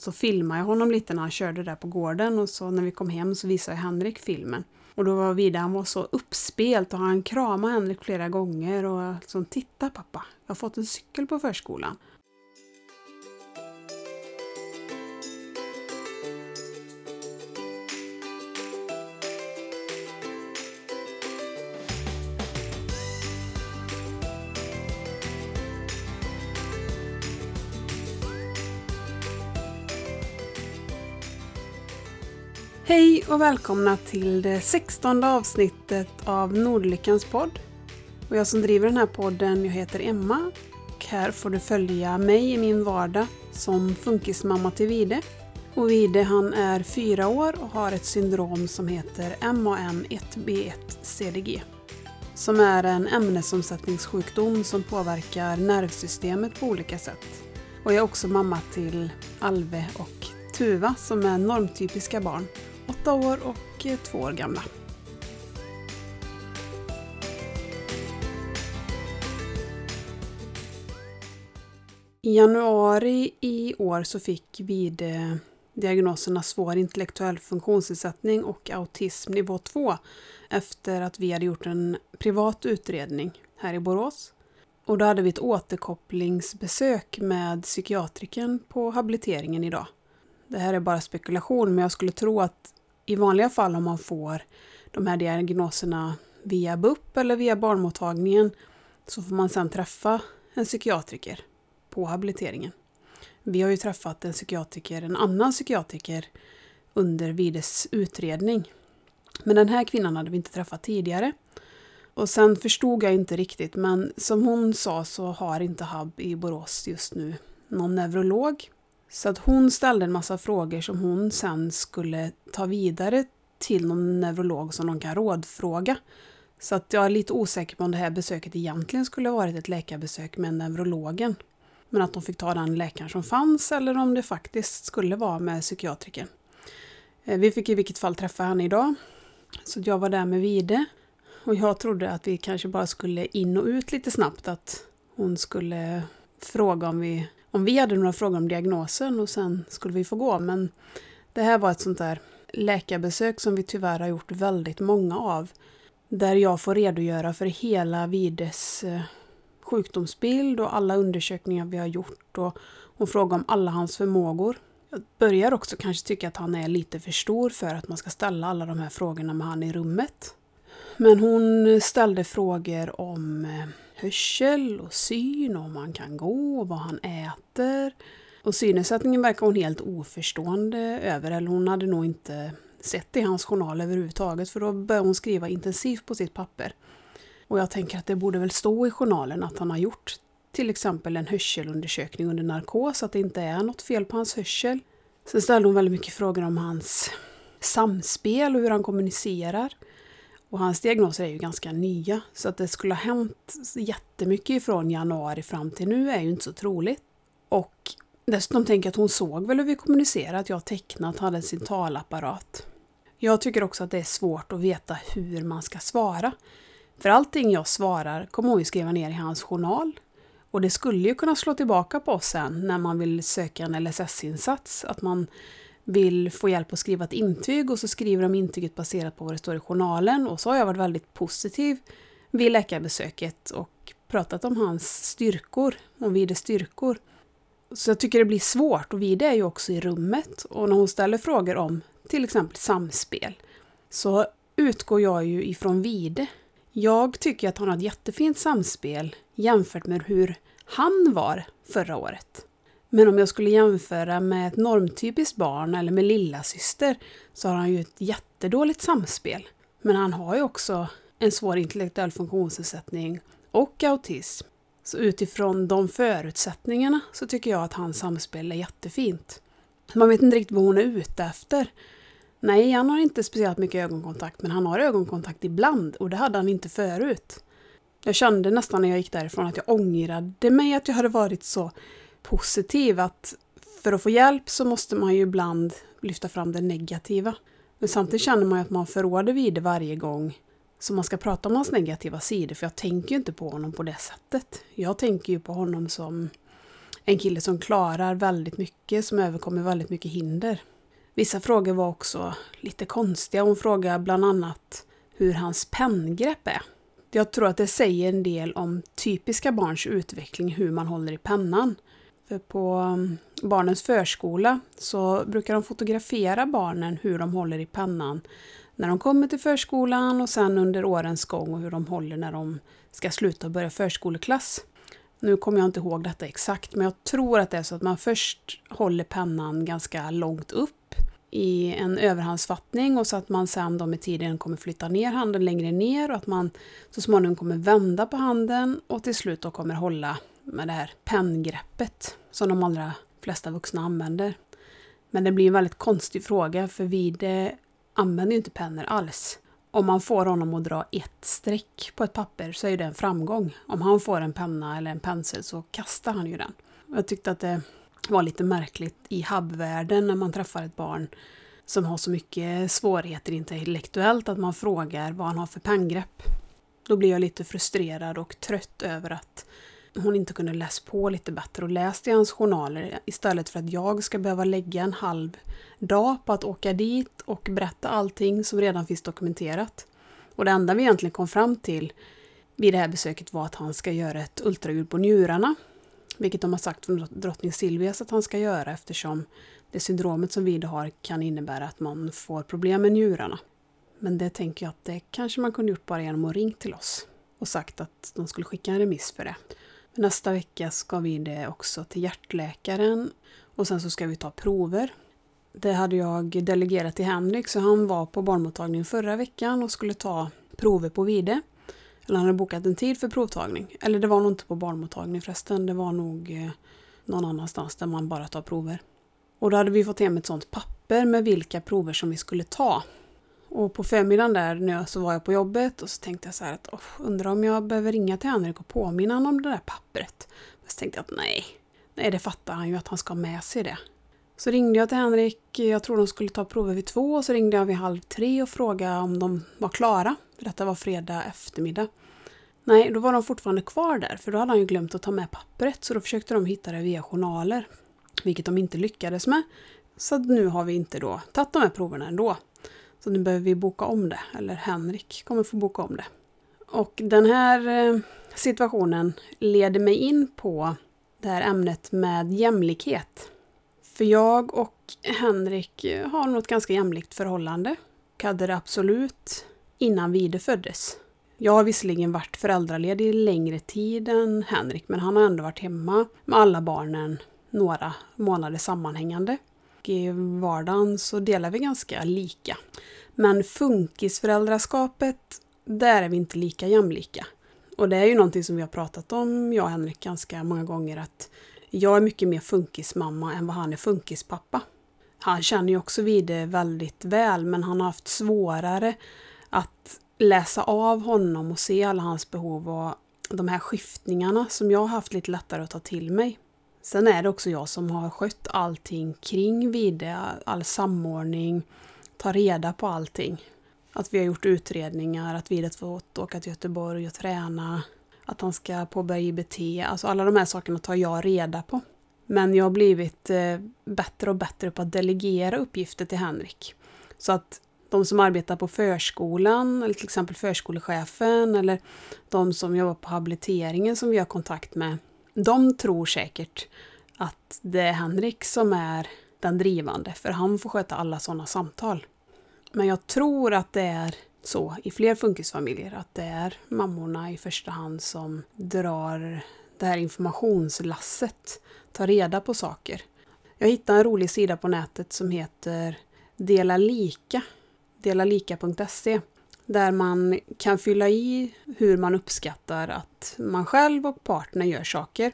Så filmade jag honom lite när han körde där på gården och så när vi kom hem så visade jag Henrik filmen. Och då var Vida, han var så uppspelt och han kramade Henrik flera gånger och liksom, titta pappa, jag har fått en cykel på förskolan. Hej och välkomna till det sextonde avsnittet av Nordlyckans podd. Och jag som driver den här podden, jag heter Emma. Och här får du följa mig i min vardag som funkismamma till Vide. Och Vide han är fyra år och har ett syndrom som heter MAN1B1-CDG. Som är en ämnesomsättningssjukdom som påverkar nervsystemet på olika sätt. Och jag är också mamma till Alve och Tuva som är normtypiska barn åtta år och eh, två år gamla. I januari i år så fick Vide eh, diagnoserna svår intellektuell funktionsnedsättning och autism nivå 2 efter att vi hade gjort en privat utredning här i Borås. Och då hade vi ett återkopplingsbesök med psykiatriken på habiliteringen idag. Det här är bara spekulation men jag skulle tro att i vanliga fall om man får de här diagnoserna via BUP eller via barnmottagningen så får man sedan träffa en psykiatriker på habiliteringen. Vi har ju träffat en psykiatriker, en annan psykiatriker under Vides utredning. Men den här kvinnan hade vi inte träffat tidigare. Och sen förstod jag inte riktigt, men som hon sa så har inte HUB i Borås just nu någon neurolog. Så att hon ställde en massa frågor som hon sen skulle ta vidare till någon neurolog som de kan rådfråga. Så att jag är lite osäker på om det här besöket egentligen skulle ha varit ett läkarbesök med neurologen. Men att de fick ta den läkaren som fanns eller om det faktiskt skulle vara med psykiatriken. Eh, vi fick i vilket fall träffa henne idag. Så jag var där med Vide. Och jag trodde att vi kanske bara skulle in och ut lite snabbt. Att hon skulle fråga om vi om vi hade några frågor om diagnosen och sen skulle vi få gå. Men det här var ett sånt där läkarbesök som vi tyvärr har gjort väldigt många av. Där jag får redogöra för hela Vides eh, sjukdomsbild och alla undersökningar vi har gjort och hon frågar om alla hans förmågor. Jag börjar också kanske tycka att han är lite för stor för att man ska ställa alla de här frågorna med han i rummet. Men hon ställde frågor om eh, hörsel och syn och om han kan gå och vad han äter. Och synnedsättningen verkar hon helt oförstående över, eller hon hade nog inte sett det i hans journal överhuvudtaget, för då började hon skriva intensivt på sitt papper. Och jag tänker att det borde väl stå i journalen att han har gjort till exempel en hörselundersökning under narkos, att det inte är något fel på hans hörsel. Sen ställde hon väldigt mycket frågor om hans samspel och hur han kommunicerar. Och hans diagnoser är ju ganska nya, så att det skulle ha hänt jättemycket från januari fram till nu är ju inte så troligt. Och dessutom tänker jag att hon såg väl hur vi kommunicerade, att jag tecknat hade sin talapparat. Jag tycker också att det är svårt att veta hur man ska svara. För allting jag svarar kommer hon ju skriva ner i hans journal. Och det skulle ju kunna slå tillbaka på oss sen när man vill söka en LSS-insats. Att man vill få hjälp att skriva ett intyg och så skriver de intyget baserat på vad det står i journalen och så har jag varit väldigt positiv vid läkarbesöket och pratat om hans styrkor, om Vides styrkor. Så jag tycker det blir svårt och Vide är ju också i rummet och när hon ställer frågor om till exempel samspel så utgår jag ju ifrån Vide. Jag tycker att han har ett jättefint samspel jämfört med hur han var förra året. Men om jag skulle jämföra med ett normtypiskt barn eller med lilla syster så har han ju ett jättedåligt samspel. Men han har ju också en svår intellektuell funktionsnedsättning och autism. Så utifrån de förutsättningarna så tycker jag att hans samspel är jättefint. Man vet inte riktigt vad hon är ute efter. Nej, han har inte speciellt mycket ögonkontakt, men han har ögonkontakt ibland och det hade han inte förut. Jag kände nästan när jag gick därifrån att jag ångrade mig att jag hade varit så positiv. Att för att få hjälp så måste man ju ibland lyfta fram det negativa. Men samtidigt känner man ju att man förråder vid det varje gång som man ska prata om hans negativa sidor. För jag tänker ju inte på honom på det sättet. Jag tänker ju på honom som en kille som klarar väldigt mycket, som överkommer väldigt mycket hinder. Vissa frågor var också lite konstiga. Hon frågade bland annat hur hans penngrepp är. Jag tror att det säger en del om typiska barns utveckling, hur man håller i pennan. För på mm, barnens förskola så brukar de fotografera barnen hur de håller i pennan när de kommer till förskolan och sen under årens gång och hur de håller när de ska sluta och börja förskoleklass. Nu kommer jag inte ihåg detta exakt, men jag tror att det är så att man först håller pennan ganska långt upp i en överhandsfattning och så att man sen då med tiden kommer flytta ner handen längre ner och att man så småningom kommer vända på handen och till slut då kommer hålla med det här penngreppet som de allra flesta vuxna använder. Men det blir en väldigt konstig fråga för vid använder ju inte pennor alls. Om man får honom att dra ett streck på ett papper så är det en framgång. Om han får en penna eller en pensel så kastar han ju den. Jag tyckte att det var lite märkligt i hubbvärlden när man träffar ett barn som har så mycket svårigheter intellektuellt att man frågar vad han har för penngrepp. Då blir jag lite frustrerad och trött över att hon inte kunde läsa på lite bättre och läst i hans journaler istället för att jag ska behöva lägga en halv dag på att åka dit och berätta allting som redan finns dokumenterat. Och det enda vi egentligen kom fram till vid det här besöket var att han ska göra ett ultraljud på njurarna. Vilket de har sagt från drottning Silvias att han ska göra eftersom det syndromet som vi har kan innebära att man får problem med njurarna. Men det tänker jag att det kanske man kunde gjort bara genom att ringa till oss och sagt att de skulle skicka en remiss för det. Nästa vecka ska vi det också till hjärtläkaren och sen så ska vi ta prover. Det hade jag delegerat till Henrik så han var på barnmottagningen förra veckan och skulle ta prover på Vide. Eller han hade bokat en tid för provtagning. Eller det var nog inte på barnmottagningen förresten, det var nog eh, någon annanstans där man bara tar prover. Och då hade vi fått hem ett sånt papper med vilka prover som vi skulle ta. Och på förmiddagen där nu så var jag på jobbet och så tänkte jag så här att undrar om jag behöver ringa till Henrik och påminna honom om det där pappret. Men så tänkte jag att nej, nej det fattar han ju att han ska ha med sig det. Så ringde jag till Henrik, jag tror de skulle ta prover vid två, och så ringde jag vid halv tre och frågade om de var klara. För detta var fredag eftermiddag. Nej, då var de fortfarande kvar där, för då hade han ju glömt att ta med pappret, så då försökte de hitta det via journaler. Vilket de inte lyckades med. Så nu har vi inte då tagit de här proverna ändå. Så nu behöver vi boka om det, eller Henrik kommer få boka om det. Och den här eh, situationen leder mig in på det här ämnet med jämlikhet. För jag och Henrik eh, har nog ett ganska jämlikt förhållande. Och hade det absolut innan Vide föddes. Jag har visserligen varit föräldraledig längre tid än Henrik, men han har ändå varit hemma med alla barnen några månader sammanhängande. Och I vardagen så delar vi ganska lika. Men funkisföräldraskapet, där är vi inte lika jämlika. Och det är ju någonting som vi har pratat om, jag och Henrik, ganska många gånger att jag är mycket mer funkismamma än vad han är funkispappa. Han känner ju också vid det väldigt väl, men han har haft svårare att läsa av honom och se alla hans behov och de här skiftningarna som jag har haft lite lättare att ta till mig. Sen är det också jag som har skött allting kring Vide, all samordning, ta reda på allting. Att vi har gjort utredningar, att Vide fått åka till Göteborg och träna, att han ska påbörja IBT. Alltså alla de här sakerna tar jag reda på. Men jag har blivit eh, bättre och bättre på att delegera uppgifter till Henrik. Så att de som arbetar på förskolan, eller till exempel förskolechefen eller de som jobbar på habiliteringen som vi har kontakt med, de tror säkert att det är Henrik som är den drivande, för han får sköta alla sådana samtal. Men jag tror att det är så i fler funkisfamiljer, att det är mammorna i första hand som drar det här informationslasset, tar reda på saker. Jag hittade en rolig sida på nätet som heter Dela lika, delalika.se, där man kan fylla i hur man uppskattar att man själv och partner gör saker.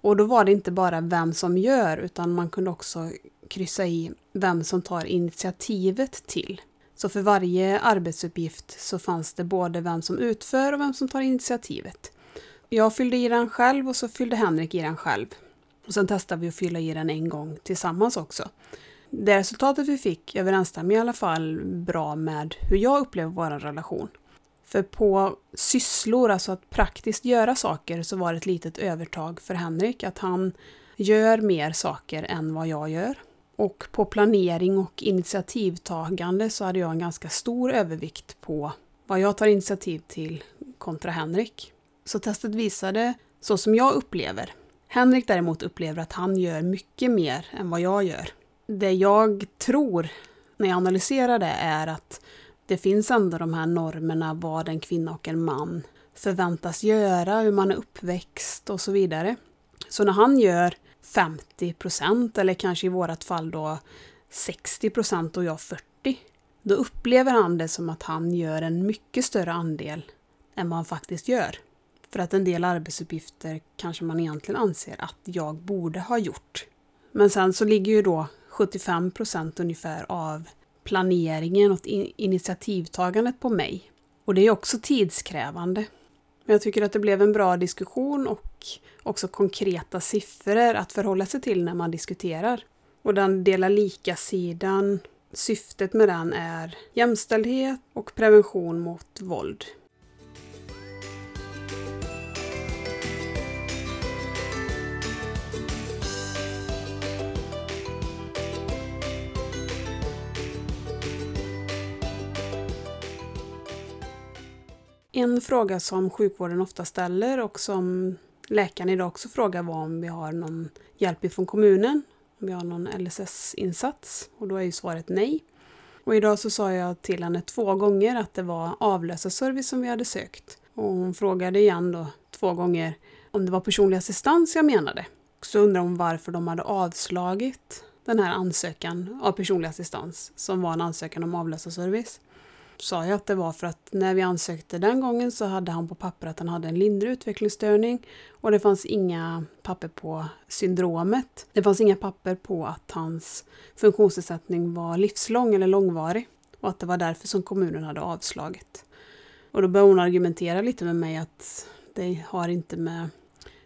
Och då var det inte bara vem som gör, utan man kunde också kryssa i vem som tar initiativet till. Så för varje arbetsuppgift så fanns det både vem som utför och vem som tar initiativet. Jag fyllde i den själv och så fyllde Henrik i den själv. Och sen testade vi att fylla i den en gång tillsammans också. Det resultatet vi fick överensstämmer i alla fall bra med hur jag upplever vår relation. För på sysslor, alltså att praktiskt göra saker, så var det ett litet övertag för Henrik. Att han gör mer saker än vad jag gör. Och på planering och initiativtagande så hade jag en ganska stor övervikt på vad jag tar initiativ till kontra Henrik. Så testet visade så som jag upplever. Henrik däremot upplever att han gör mycket mer än vad jag gör. Det jag tror när jag analyserar det är att det finns ändå de här normerna vad en kvinna och en man förväntas göra, hur man är uppväxt och så vidare. Så när han gör 50 procent eller kanske i vårat fall då 60 procent och jag 40, då upplever han det som att han gör en mycket större andel än vad han faktiskt gör. För att en del arbetsuppgifter kanske man egentligen anser att jag borde ha gjort. Men sen så ligger ju då 75 procent ungefär av planeringen och initiativtagandet på mig. Och det är också tidskrävande. Men jag tycker att det blev en bra diskussion och också konkreta siffror att förhålla sig till när man diskuterar. Och den dela lika-sidan, syftet med den är jämställdhet och prevention mot våld. En fråga som sjukvården ofta ställer och som läkaren idag också frågar var om vi har någon hjälp ifrån kommunen, om vi har någon LSS-insats. Och då är ju svaret nej. Och idag så sa jag till henne två gånger att det var avlösarservice som vi hade sökt. Och hon frågade igen då två gånger om det var personlig assistans jag menade. Så undrar hon varför de hade avslagit den här ansökan av personlig assistans som var en ansökan om avlösarservice sa jag att det var för att när vi ansökte den gången så hade han på papper att han hade en lindrig utvecklingsstörning och det fanns inga papper på syndromet. Det fanns inga papper på att hans funktionsnedsättning var livslång eller långvarig och att det var därför som kommunen hade avslagit. Och då började hon argumentera lite med mig att det har inte med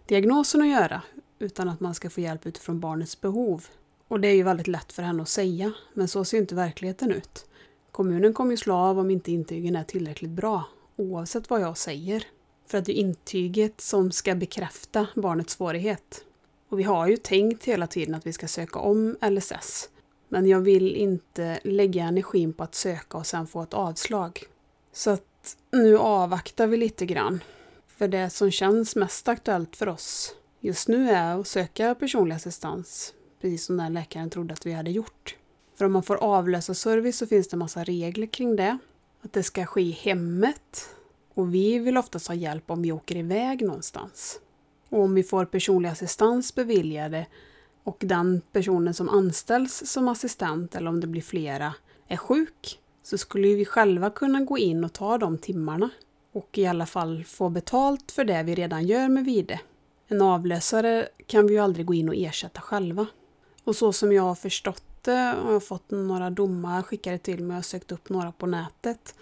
diagnosen att göra utan att man ska få hjälp utifrån barnets behov. Och det är ju väldigt lätt för henne att säga, men så ser inte verkligheten ut. Kommunen kommer ju slå av om inte intygen är tillräckligt bra, oavsett vad jag säger. För att det är intyget som ska bekräfta barnets svårighet. Och vi har ju tänkt hela tiden att vi ska söka om LSS. Men jag vill inte lägga energin på att söka och sen få ett avslag. Så att nu avvaktar vi lite grann. För det som känns mest aktuellt för oss just nu är att söka personlig assistans, precis som den läkaren trodde att vi hade gjort. För om man får avlösa service så finns det massa regler kring det. Att det ska ske i hemmet. Och vi vill oftast ha hjälp om vi åker iväg någonstans. Och om vi får personlig assistans beviljade och den personen som anställs som assistent eller om det blir flera är sjuk så skulle vi själva kunna gå in och ta de timmarna och i alla fall få betalt för det vi redan gör med Vide. En avlösare kan vi ju aldrig gå in och ersätta själva. Och så som jag har förstått ute och jag har fått några domar skickade till mig och sökt upp några på nätet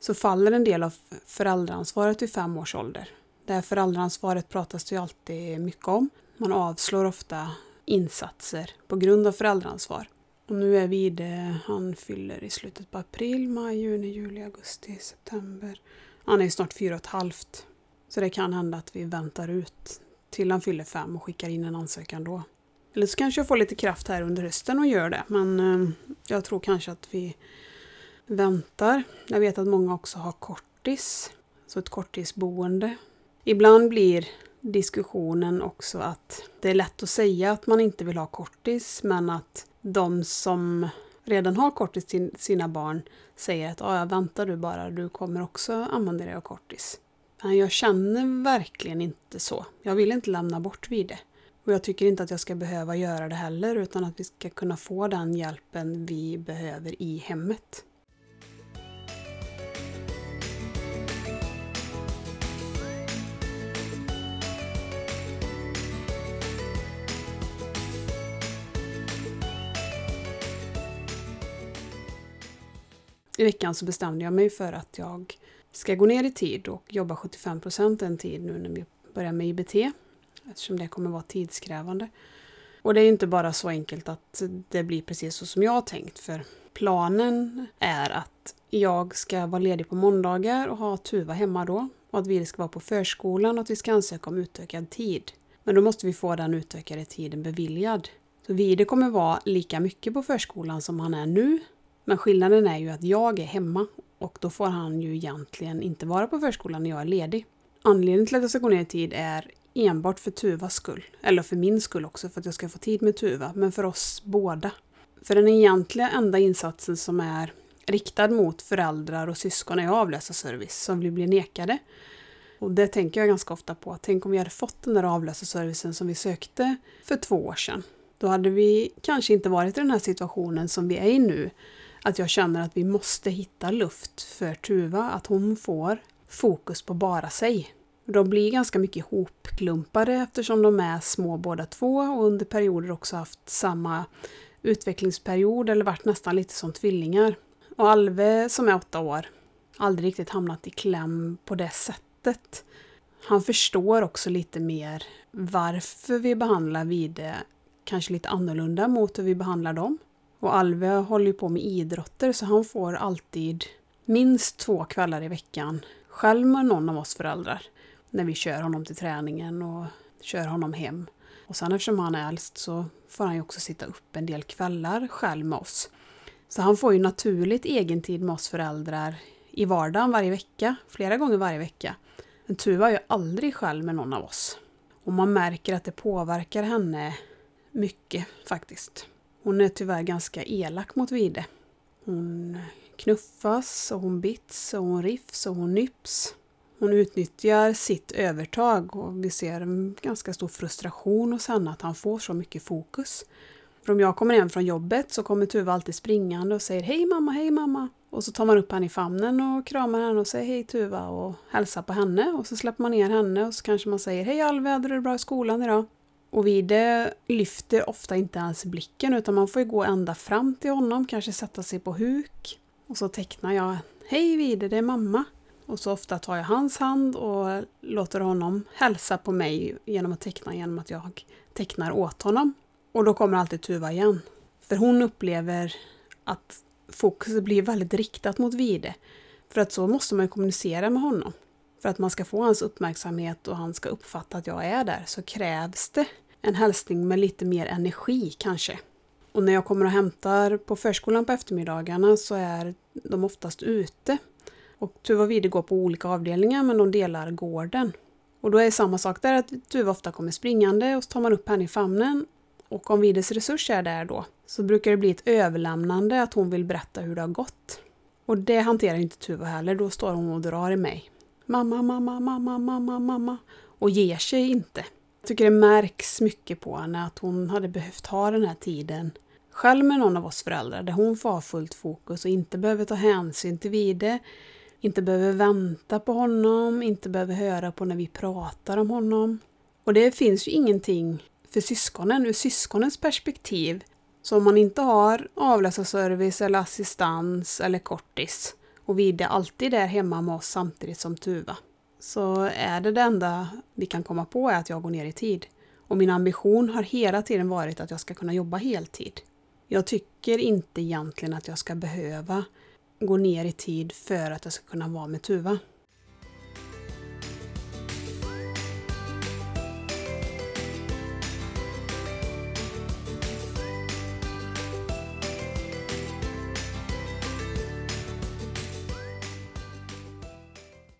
så faller en del av föräldraansvaret vid fem års ålder. Det här föräldraansvaret pratas det ju alltid mycket om. Man avslår ofta insatser på grund av föräldraansvar. Och nu är vi det, han fyller i slutet på april, maj, juni, juli, augusti, september. Han är snart fyra och ett halvt. Så det kan hända att vi väntar ut till han fyller fem och skickar in en ansökan då. Eller så kanske jag får lite kraft här under hösten och gör det. Men eh, jag tror kanske att vi väntar. Jag vet att många också har kortis. Så ett korttidsboende. Ibland blir diskussionen också att det är lätt att säga att man inte vill ha kortis men att de som redan har kortis till sina barn säger att ja, väntar du bara, du kommer också använda dig av kortis. Men jag känner verkligen inte så. Jag vill inte lämna bort vid det. Och jag tycker inte att jag ska behöva göra det heller utan att vi ska kunna få den hjälpen vi behöver i hemmet. I veckan så bestämde jag mig för att jag ska gå ner i tid och jobba 75 en tid nu när vi börjar med IBT eftersom det kommer vara tidskrävande. Och det är inte bara så enkelt att det blir precis så som jag har tänkt, för planen är att jag ska vara ledig på måndagar och ha Tuva hemma då och att vi ska vara på förskolan och att vi ska ansöka om utökad tid. Men då måste vi få den utökade tiden beviljad. Så Vide kommer vara lika mycket på förskolan som han är nu. Men skillnaden är ju att jag är hemma och då får han ju egentligen inte vara på förskolan när jag är ledig. Anledningen till att jag ska gå ner i tid är enbart för Tuvas skull. Eller för min skull också, för att jag ska få tid med Tuva. Men för oss båda. För den egentliga enda insatsen som är riktad mot föräldrar och syskon är avlösarservice som vi blir nekade. Och det tänker jag ganska ofta på. Tänk om vi hade fått den där avlösarservicen som vi sökte för två år sedan. Då hade vi kanske inte varit i den här situationen som vi är i nu. Att jag känner att vi måste hitta luft för Tuva, att hon får fokus på bara sig. De blir ganska mycket hopklumpade eftersom de är små båda två och under perioder också haft samma utvecklingsperiod eller varit nästan lite som tvillingar. Och Alve som är åtta år, aldrig riktigt hamnat i kläm på det sättet. Han förstår också lite mer varför vi behandlar Vide kanske lite annorlunda mot hur vi behandlar dem. Och Alve håller ju på med idrotter så han får alltid minst två kvällar i veckan själv med någon av oss föräldrar. När vi kör honom till träningen och kör honom hem. Och sen eftersom han är äldst så får han ju också sitta upp en del kvällar själv med oss. Så han får ju naturligt egentid med oss föräldrar i vardagen varje vecka, flera gånger varje vecka. Men Tuva är ju aldrig själv med någon av oss. Och man märker att det påverkar henne mycket faktiskt. Hon är tyvärr ganska elak mot Vide. Hon knuffas och hon bits och hon riffs och hon nyps. Hon utnyttjar sitt övertag och vi ser en ganska stor frustration hos henne att han får så mycket fokus. För om jag kommer hem från jobbet så kommer Tuva alltid springande och säger Hej mamma, hej mamma! Och så tar man upp henne i famnen och kramar henne och säger Hej Tuva och hälsar på henne och så släpper man ner henne och så kanske man säger Hej Alve, är det bra i skolan idag? Och Vide lyfter ofta inte ens blicken utan man får ju gå ända fram till honom, kanske sätta sig på huk. Och så tecknar jag Hej Vide, det är mamma. Och så ofta tar jag hans hand och låter honom hälsa på mig genom att teckna genom att jag tecknar åt honom. Och då kommer alltid Tuva igen. För hon upplever att fokuset blir väldigt riktat mot Vide. För att så måste man kommunicera med honom. För att man ska få hans uppmärksamhet och han ska uppfatta att jag är där så krävs det en hälsning med lite mer energi kanske. Och när jag kommer och hämtar på förskolan på eftermiddagarna så är de oftast ute. Och Tuva och Vide går på olika avdelningar men de delar gården. Och då är det samma sak där att Tuva ofta kommer springande och så tar man upp henne i famnen. Och om Vides resurs är där då så brukar det bli ett överlämnande att hon vill berätta hur det har gått. Och det hanterar inte Tuva heller, då står hon och drar i mig. Mamma, mamma, mamma, mamma, mamma. Och ger sig inte. Jag tycker det märks mycket på henne att hon hade behövt ha den här tiden själv med någon av oss föräldrar där hon får ha fullt fokus och inte behöver ta hänsyn till Vide, inte behöver vänta på honom, inte behöver höra på när vi pratar om honom. Och det finns ju ingenting för syskonen ur syskonens perspektiv. Så om man inte har avläsarservice eller assistans eller kortis och Vide alltid är hemma med oss samtidigt som Tuva så är det det enda vi kan komma på är att jag går ner i tid. Och min ambition har hela tiden varit att jag ska kunna jobba heltid. Jag tycker inte egentligen att jag ska behöva gå ner i tid för att jag ska kunna vara med Tuva.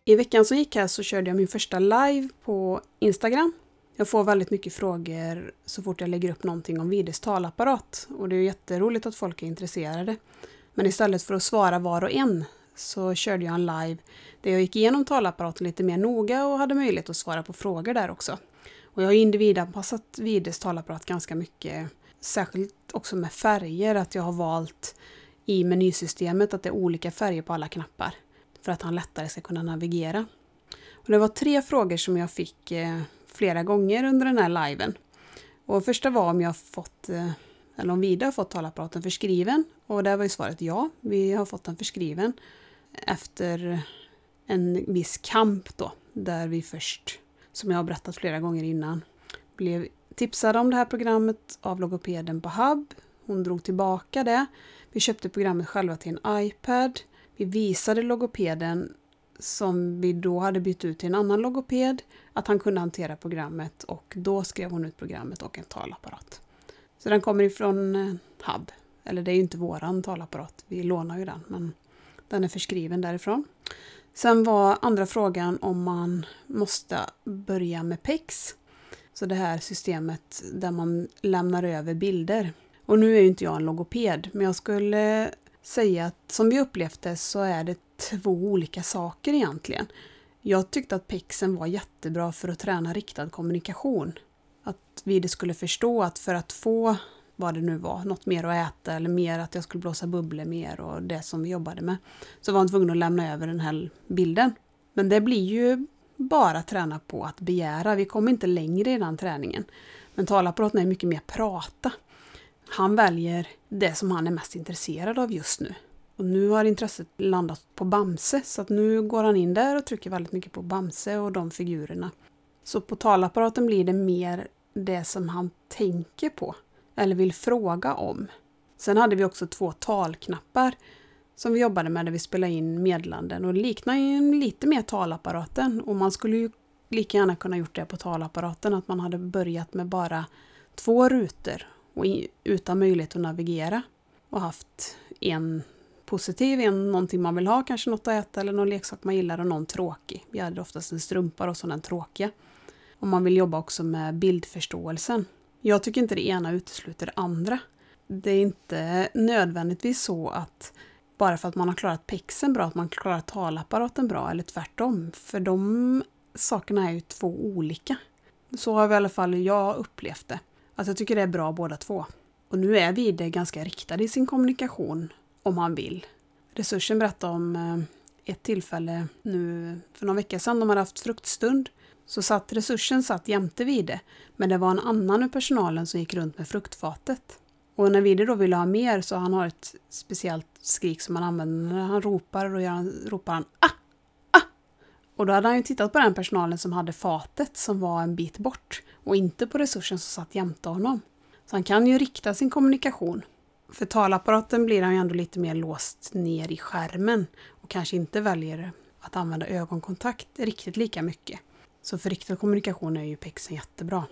I veckan som gick här så körde jag min första live på Instagram. Jag får väldigt mycket frågor så fort jag lägger upp någonting om Vides talapparat och det är jätteroligt att folk är intresserade. Men istället för att svara var och en så körde jag en live där jag gick igenom talapparaten lite mer noga och hade möjlighet att svara på frågor där också. Och jag har individanpassat Vides talapparat ganska mycket, särskilt också med färger, att jag har valt i menysystemet att det är olika färger på alla knappar för att han lättare ska kunna navigera. Och det var tre frågor som jag fick eh, flera gånger under den här liven. Och första var om jag fått, eh, eller om Vida har fått talapparaten förskriven. Och där var ju svaret ja, vi har fått den förskriven. Efter en viss kamp då, där vi först, som jag har berättat flera gånger innan, blev tipsade om det här programmet av logopeden på HUB. Hon drog tillbaka det. Vi köpte programmet själva till en iPad. Vi visade logopeden som vi då hade bytt ut till en annan logoped, att han kunde hantera programmet och då skrev hon ut programmet och en talapparat. Så den kommer ifrån eh, HUB, eller det är ju inte våran talapparat, vi lånar ju den, men den är förskriven därifrån. Sen var andra frågan om man måste börja med PEX. Så det här systemet där man lämnar över bilder. Och nu är ju inte jag en logoped, men jag skulle säga att som vi upplevt det så är det två olika saker egentligen. Jag tyckte att PEXen var jättebra för att träna riktad kommunikation. Att vi skulle förstå att för att få vad det nu var, något mer att äta eller mer att jag skulle blåsa bubblor mer och det som vi jobbade med. Så var han tvungen att lämna över den här bilden. Men det blir ju bara träna på att begära. Vi kommer inte längre i den träningen. Men talapparaten är mycket mer prata. Han väljer det som han är mest intresserad av just nu. Och nu har intresset landat på Bamse, så att nu går han in där och trycker väldigt mycket på Bamse och de figurerna. Så på talapparaten blir det mer det som han tänker på eller vill fråga om. Sen hade vi också två talknappar som vi jobbade med där vi spelade in meddelanden och det liknar ju lite mer talapparaten och man skulle ju lika gärna kunna gjort det på talapparaten att man hade börjat med bara två rutor och utan möjlighet att navigera och haft en positiv, en någonting man vill ha, kanske något att äta eller någon leksak man gillar och någon tråkig. Vi hade oftast en strumpa och så den tråkiga. Om man vill jobba också med bildförståelsen. Jag tycker inte det ena utesluter det andra. Det är inte nödvändigtvis så att bara för att man har klarat pexen bra, att man klarar talapparaten bra eller tvärtom. För de sakerna är ju två olika. Så har i alla fall jag upplevt det. Att jag tycker det är bra båda två. Och nu är Vide ganska riktad i sin kommunikation om han vill. Resursen berättade om eh, ett tillfälle nu för någon vecka sedan, de hade haft fruktstund. Så satt resursen satt jämte Vide, men det var en annan ur personalen som gick runt med fruktfatet. Och när Vide då ville ha mer så han har ett speciellt skrik som han använder när han ropar då då ropar han ah! Ah! Och då hade han ju tittat på den personalen som hade fatet som var en bit bort och inte på resursen som satt jämte honom. Så han kan ju rikta sin kommunikation. För talapparaten blir han ju ändå lite mer låst ner i skärmen och kanske inte väljer att använda ögonkontakt riktigt lika mycket. Så för riktad kommunikation är ju pexen jättebra.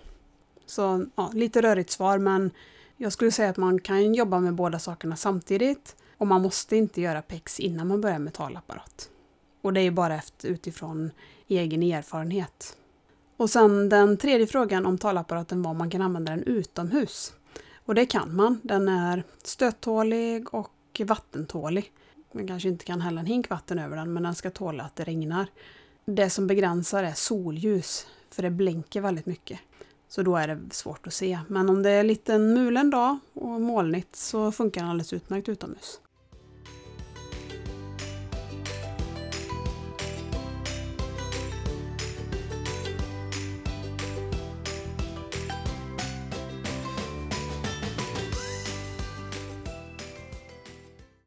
Så ja, lite rörigt svar men jag skulle säga att man kan jobba med båda sakerna samtidigt och man måste inte göra PEX innan man börjar med talapparat. Och det är bara efter, utifrån egen erfarenhet. Och sen den tredje frågan om talapparaten var om man kan använda den utomhus. Och det kan man. Den är stöttålig och vattentålig. Man kanske inte kan hälla en hink vatten över den men den ska tåla att det regnar. Det som begränsar är solljus, för det blänker väldigt mycket. Så då är det svårt att se. Men om det är en lite mulen dag och molnigt så funkar den alldeles utmärkt utomhus.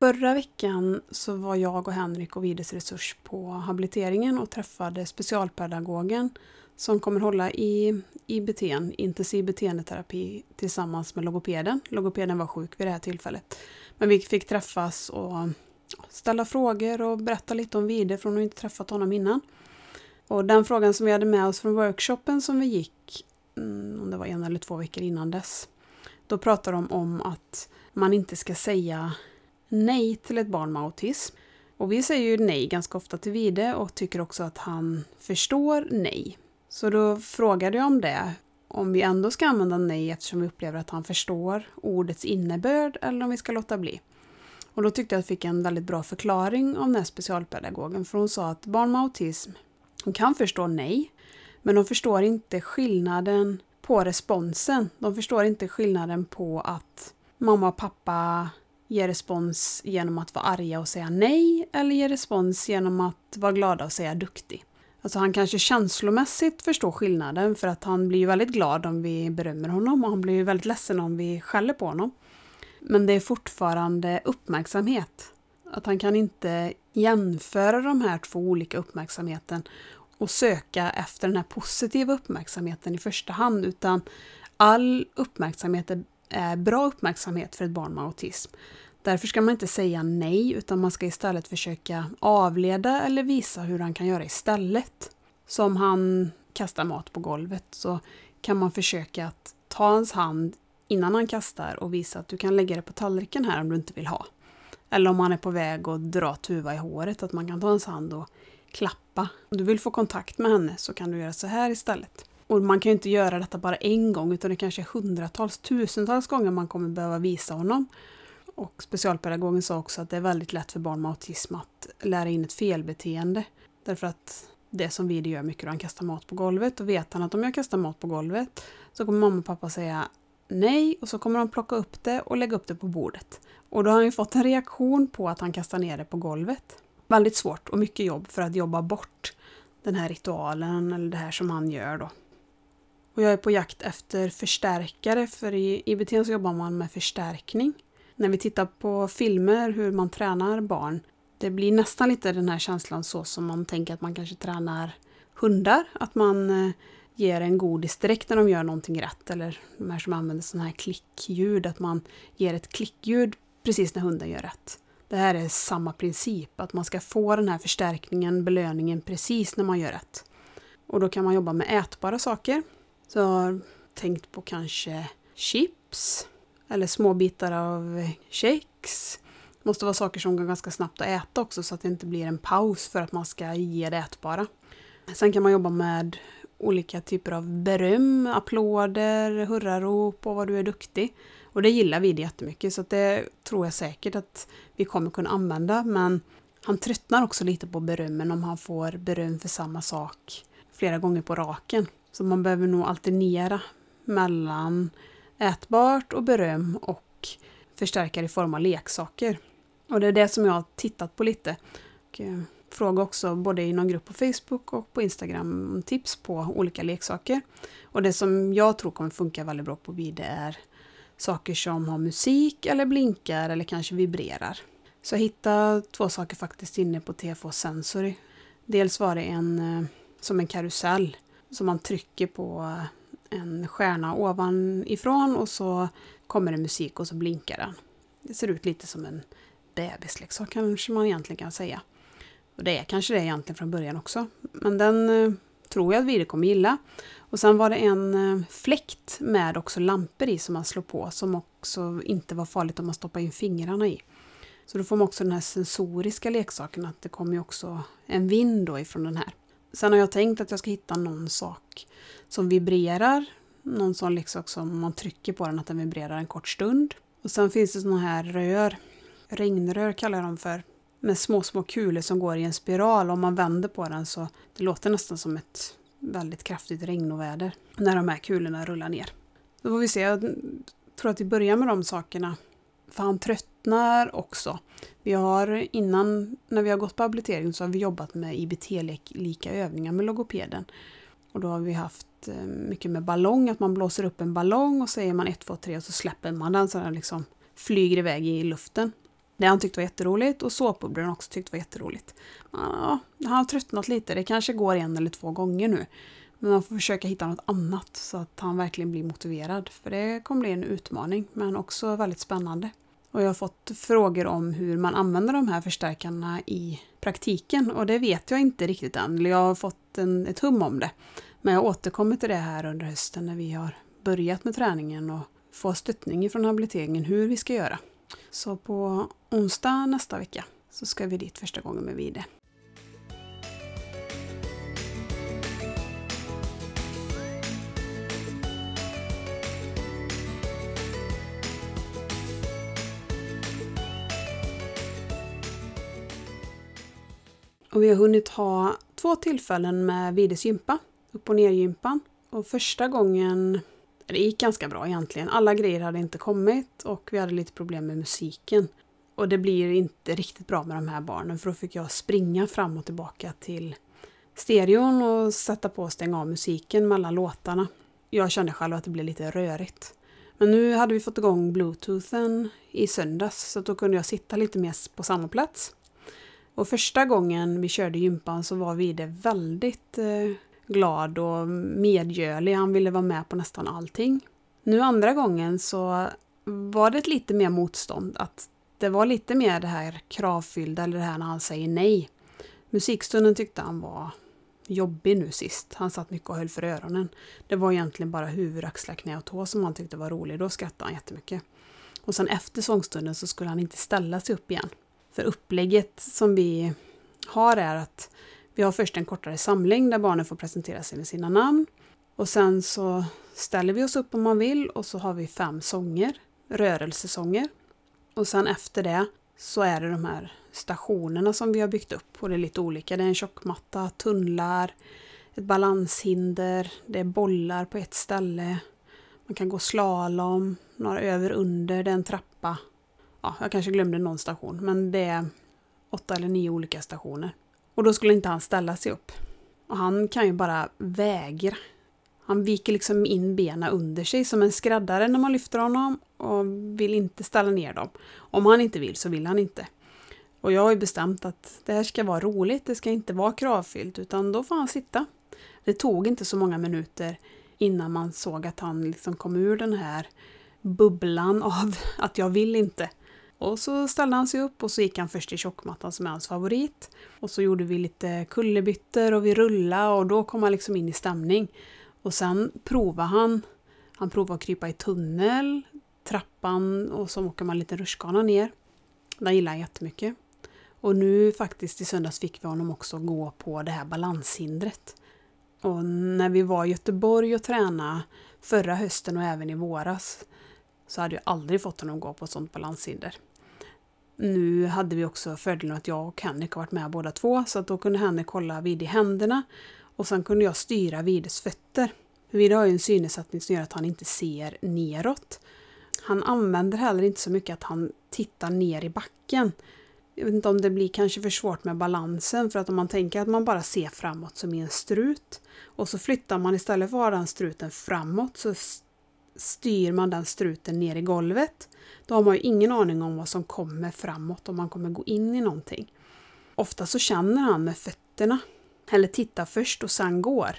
Förra veckan så var jag och Henrik och Vides Resurs på habiliteringen och träffade specialpedagogen som kommer hålla i IBT, intensiv beteendeterapi, tillsammans med logopeden. Logopeden var sjuk vid det här tillfället. Men vi fick träffas och ställa frågor och berätta lite om Vide, för hon har inte träffat honom innan. Och den frågan som vi hade med oss från workshopen som vi gick, mm, om det var en eller två veckor innan dess, då pratade de om att man inte ska säga nej till ett barn med autism. Och vi säger ju nej ganska ofta till Vide och tycker också att han förstår nej. Så då frågade jag om det, om vi ändå ska använda nej eftersom vi upplever att han förstår ordets innebörd eller om vi ska låta bli. Och då tyckte jag att jag fick en väldigt bra förklaring av den här specialpedagogen för hon sa att barn med autism de kan förstå nej, men de förstår inte skillnaden på responsen. De förstår inte skillnaden på att mamma och pappa ge respons genom att vara arga och säga nej eller ge respons genom att vara glada och säga duktig. Alltså han kanske känslomässigt förstår skillnaden för att han blir ju väldigt glad om vi berömmer honom och han blir ju väldigt ledsen om vi skäller på honom. Men det är fortfarande uppmärksamhet. Att han kan inte jämföra de här två olika uppmärksamheten och söka efter den här positiva uppmärksamheten i första hand utan all uppmärksamhet är bra uppmärksamhet för ett barn med autism. Därför ska man inte säga nej utan man ska istället försöka avleda eller visa hur han kan göra istället. Som han kastar mat på golvet så kan man försöka att ta hans hand innan han kastar och visa att du kan lägga det på tallriken här om du inte vill ha. Eller om han är på väg att dra tuva i håret, att man kan ta hans hand och klappa. Om du vill få kontakt med henne så kan du göra så här istället. Och man kan ju inte göra detta bara en gång utan det kanske är hundratals, tusentals gånger man kommer behöva visa honom. Och specialpedagogen sa också att det är väldigt lätt för barn med autism att lära in ett felbeteende. Därför att det som Vide gör mycket, han kastar mat på golvet och vet han att om jag kastar mat på golvet så kommer mamma och pappa säga nej och så kommer de plocka upp det och lägga upp det på bordet. Och då har han ju fått en reaktion på att han kastar ner det på golvet. Väldigt svårt och mycket jobb för att jobba bort den här ritualen eller det här som han gör då. Och jag är på jakt efter förstärkare för i IBT så jobbar man med förstärkning. När vi tittar på filmer hur man tränar barn, det blir nästan lite den här känslan så som man tänker att man kanske tränar hundar. Att man eh, ger en godis direkt när de gör någonting rätt. Eller de här som använder sådana här klickljud, att man ger ett klickljud precis när hunden gör rätt. Det här är samma princip, att man ska få den här förstärkningen, belöningen precis när man gör rätt. Och då kan man jobba med ätbara saker. Så jag har tänkt på kanske chips eller små bitar av kex. Det måste vara saker som går ganska snabbt att äta också så att det inte blir en paus för att man ska ge det ätbara. Sen kan man jobba med olika typer av beröm, applåder, hurrarop och vad du är duktig. Och det gillar vi det jättemycket så det tror jag säkert att vi kommer kunna använda men han tröttnar också lite på berömmen om han får beröm för samma sak flera gånger på raken. Så man behöver nog alternera mellan ätbart och beröm och förstärkare i form av leksaker. Och det är det som jag har tittat på lite. Och, eh, fråga också både i någon grupp på Facebook och på Instagram om tips på olika leksaker. Och det som jag tror kommer funka väldigt bra på BID är saker som har musik eller blinkar eller kanske vibrerar. Så jag hittade två saker faktiskt inne på TFO Sensory. Dels var det en eh, som en karusell som man trycker på eh, en stjärna ovanifrån och så kommer det musik och så blinkar den. Det ser ut lite som en bebisleksak kanske man egentligen kan säga. Och det är kanske det egentligen från början också. Men den eh, tror jag att Vide kommer gilla. Och sen var det en eh, fläkt med också lampor i som man slår på som också inte var farligt om man stoppar in fingrarna i. Så då får man också den här sensoriska leksaken att det kommer också en vind då ifrån den här. Sen har jag tänkt att jag ska hitta någon sak som vibrerar. Någon sån leksak som man trycker på den att den vibrerar en kort stund. Och sen finns det såna här rör, regnrör kallar jag dem för, med små, små kulor som går i en spiral. Om man vänder på den så det låter nästan som ett väldigt kraftigt regnoväder när de här kulorna rullar ner. Då får vi se. Jag tror att vi börjar med de sakerna. För han tröttnar också. Vi har innan, när vi har gått på habilitering, så har vi jobbat med IBT-lika övningar med logopeden. Och då har vi haft eh, mycket med ballong, att man blåser upp en ballong och säger man 1, 2, 3 och så släpper man den så den liksom flyger iväg i luften. Det han tyckte var jätteroligt och såpbubblorna också tyckte var jätteroligt. Ja, han har tröttnat lite, det kanske går en eller två gånger nu. Men man får försöka hitta något annat så att han verkligen blir motiverad. För det kommer bli en utmaning men också väldigt spännande. Och jag har fått frågor om hur man använder de här förstärkarna i praktiken och det vet jag inte riktigt än. Jag har fått en, ett hum om det. Men jag återkommer till det här under hösten när vi har börjat med träningen och får stöttning från habiliteringen hur vi ska göra. Så på onsdag nästa vecka så ska vi dit första gången med Vide. Och vi har hunnit ha två tillfällen med Vides gympa, upp och ner-gympan. Och första gången, det gick ganska bra egentligen. Alla grejer hade inte kommit och vi hade lite problem med musiken. Och det blir inte riktigt bra med de här barnen för då fick jag springa fram och tillbaka till stereon och sätta på och stänga av musiken mellan låtarna. Jag kände själv att det blev lite rörigt. Men nu hade vi fått igång bluetoothen i söndags så då kunde jag sitta lite mer på samma plats. Och första gången vi körde gympan så var Vide väldigt eh, glad och medgörlig. Han ville vara med på nästan allting. Nu andra gången så var det lite mer motstånd att det var lite mer det här kravfyllda eller det här när han säger nej. Musikstunden tyckte han var jobbig nu sist. Han satt mycket och höll för öronen. Det var egentligen bara huvud, axlar, knä och tå som han tyckte var rolig. Då skrattade han jättemycket. Och sen efter sångstunden så skulle han inte ställa sig upp igen. För upplägget som vi har är att vi har först en kortare samling där barnen får presentera sig med sina namn. Och sen så ställer vi oss upp om man vill och så har vi fem sånger, rörelsesånger. Och sen efter det så är det de här stationerna som vi har byggt upp och det är lite olika. Det är en tjockmatta, tunnlar, ett balanshinder, det är bollar på ett ställe. Man kan gå slalom, några över under, det är en trappa. Ja, jag kanske glömde någon station, men det är åtta eller nio olika stationer. Och då skulle inte han ställa sig upp. Och han kan ju bara vägra. Han viker liksom in benen under sig som en skräddare när man lyfter honom och vill inte ställa ner dem. Om han inte vill så vill han inte. Och jag har ju bestämt att det här ska vara roligt, det ska inte vara kravfyllt utan då får han sitta. Det tog inte så många minuter innan man såg att han liksom kom ur den här bubblan av att jag vill inte. Och så ställde han sig upp och så gick han först i tjockmattan som är hans favorit. Och så gjorde vi lite kullerbyttor och vi rullade och då kom han liksom in i stämning. Och sen provade han, han provade att krypa i tunnel, trappan och så åker man lite rutschkana ner. Den gillar han jättemycket. Och nu faktiskt i söndags fick vi honom också gå på det här balanshindret. Och när vi var i Göteborg och tränade förra hösten och även i våras så hade jag aldrig fått honom att gå på ett sånt balanshinder. Nu hade vi också fördelen att jag och Henrik har varit med båda två så att då kunde Henrik kolla vid i händerna och sen kunde jag styra Vides fötter. Vide har ju en synnedsättning som gör att han inte ser neråt. Han använder heller inte så mycket att han tittar ner i backen. Jag vet inte om det blir kanske för svårt med balansen för att om man tänker att man bara ser framåt som i en strut och så flyttar man istället för att ha den struten framåt så styr man den struten ner i golvet. Då har man ju ingen aning om vad som kommer framåt, om man kommer gå in i någonting. Ofta så känner han med fötterna, eller tittar först och sen går.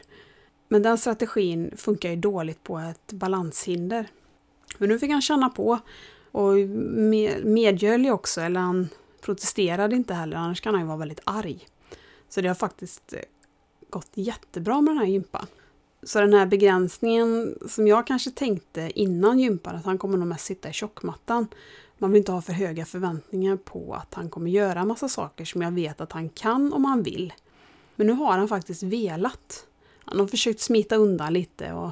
Men den strategin funkar ju dåligt på ett balanshinder. Men nu fick han känna på och medgöll också, eller han protesterade inte heller, annars kan han ju vara väldigt arg. Så det har faktiskt eh, gått jättebra med den här gympan. Så den här begränsningen som jag kanske tänkte innan gympan, att han kommer nog mest sitta i tjockmattan. Man vill inte ha för höga förväntningar på att han kommer göra massa saker som jag vet att han kan om han vill. Men nu har han faktiskt velat. Han har försökt smita undan lite och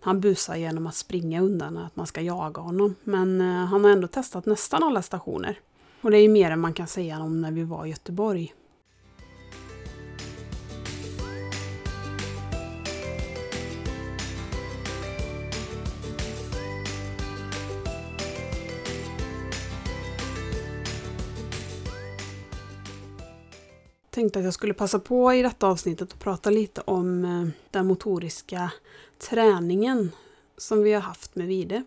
han busar genom att springa undan, att man ska jaga honom. Men eh, han har ändå testat nästan alla stationer. Och det är ju mer än man kan säga om när vi var i Göteborg. Tänkte att jag skulle passa på i detta avsnittet att prata lite om eh, den motoriska träningen som vi har haft med Vide.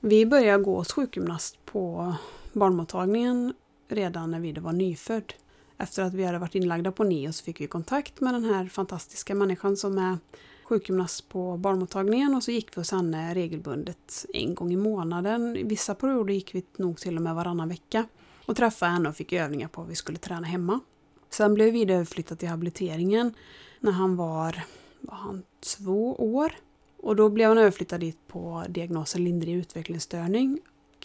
Vi började gå hos sjukgymnast på barnmottagningen redan när Vide var nyfödd. Efter att vi hade varit inlagda på NIO så fick vi kontakt med den här fantastiska människan som är sjukgymnast på barnmottagningen och så gick vi hos henne regelbundet en gång i månaden. I vissa perioder gick vi nog till och med varannan vecka och träffade henne och fick övningar på hur vi skulle träna hemma. Sen blev Vide överflyttad till habiliteringen när han var, var han två år. Och då blev han överflyttad dit på diagnosen lindrig utvecklingsstörning.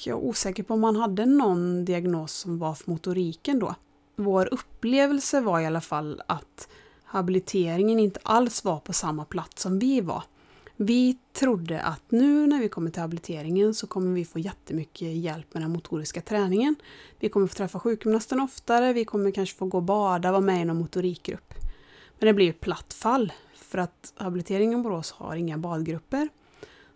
Jag är osäker på om han hade någon diagnos som var för motoriken då. Vår upplevelse var i alla fall att habiliteringen inte alls var på samma plats som vi var. Vi trodde att nu när vi kommer till habiliteringen så kommer vi få jättemycket hjälp med den motoriska träningen. Vi kommer få träffa sjukgymnasten oftare, vi kommer kanske få gå och bada, vara med i någon motorikgrupp. Men det blir ett platt fall för att habiliteringen Borås har inga badgrupper.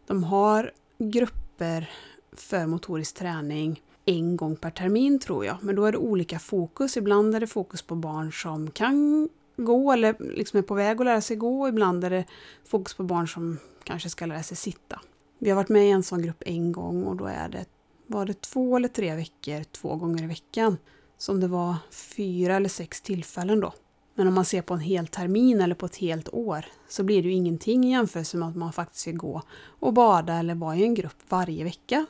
De har grupper för motorisk träning en gång per termin tror jag, men då är det olika fokus. Ibland är det fokus på barn som kan gå eller liksom är på väg att lära sig gå. Ibland är det fokus på barn som kanske ska lära sig sitta. Vi har varit med i en sån grupp en gång och då är det, var det två eller tre veckor, två gånger i veckan. Som det var fyra eller sex tillfällen då. Men om man ser på en hel termin eller på ett helt år så blir det ju ingenting i jämförelse med att man faktiskt ska gå och bada eller vara i en grupp varje vecka.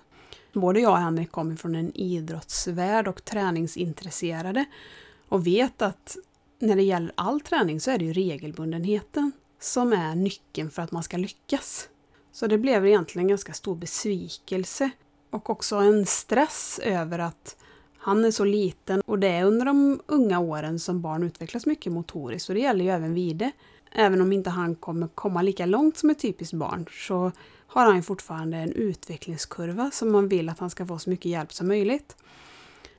Både jag och Henrik kommer från en idrottsvärld och träningsintresserade och vet att när det gäller all träning så är det ju regelbundenheten som är nyckeln för att man ska lyckas. Så det blev egentligen en ganska stor besvikelse och också en stress över att han är så liten och det är under de unga åren som barn utvecklas mycket motoriskt och det gäller ju även Vide. Även om inte han kommer komma lika långt som ett typiskt barn så har han fortfarande en utvecklingskurva som man vill att han ska få så mycket hjälp som möjligt.